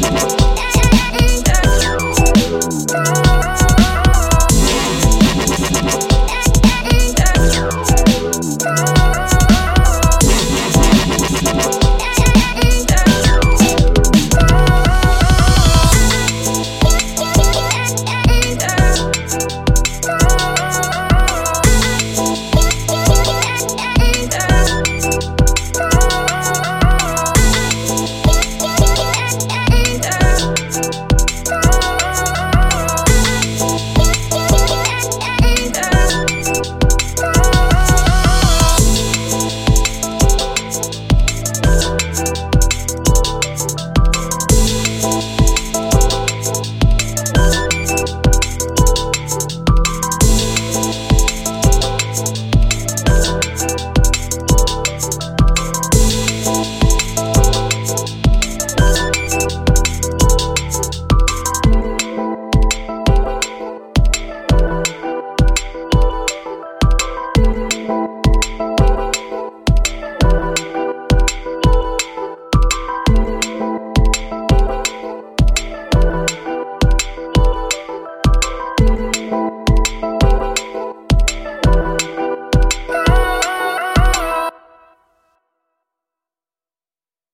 much.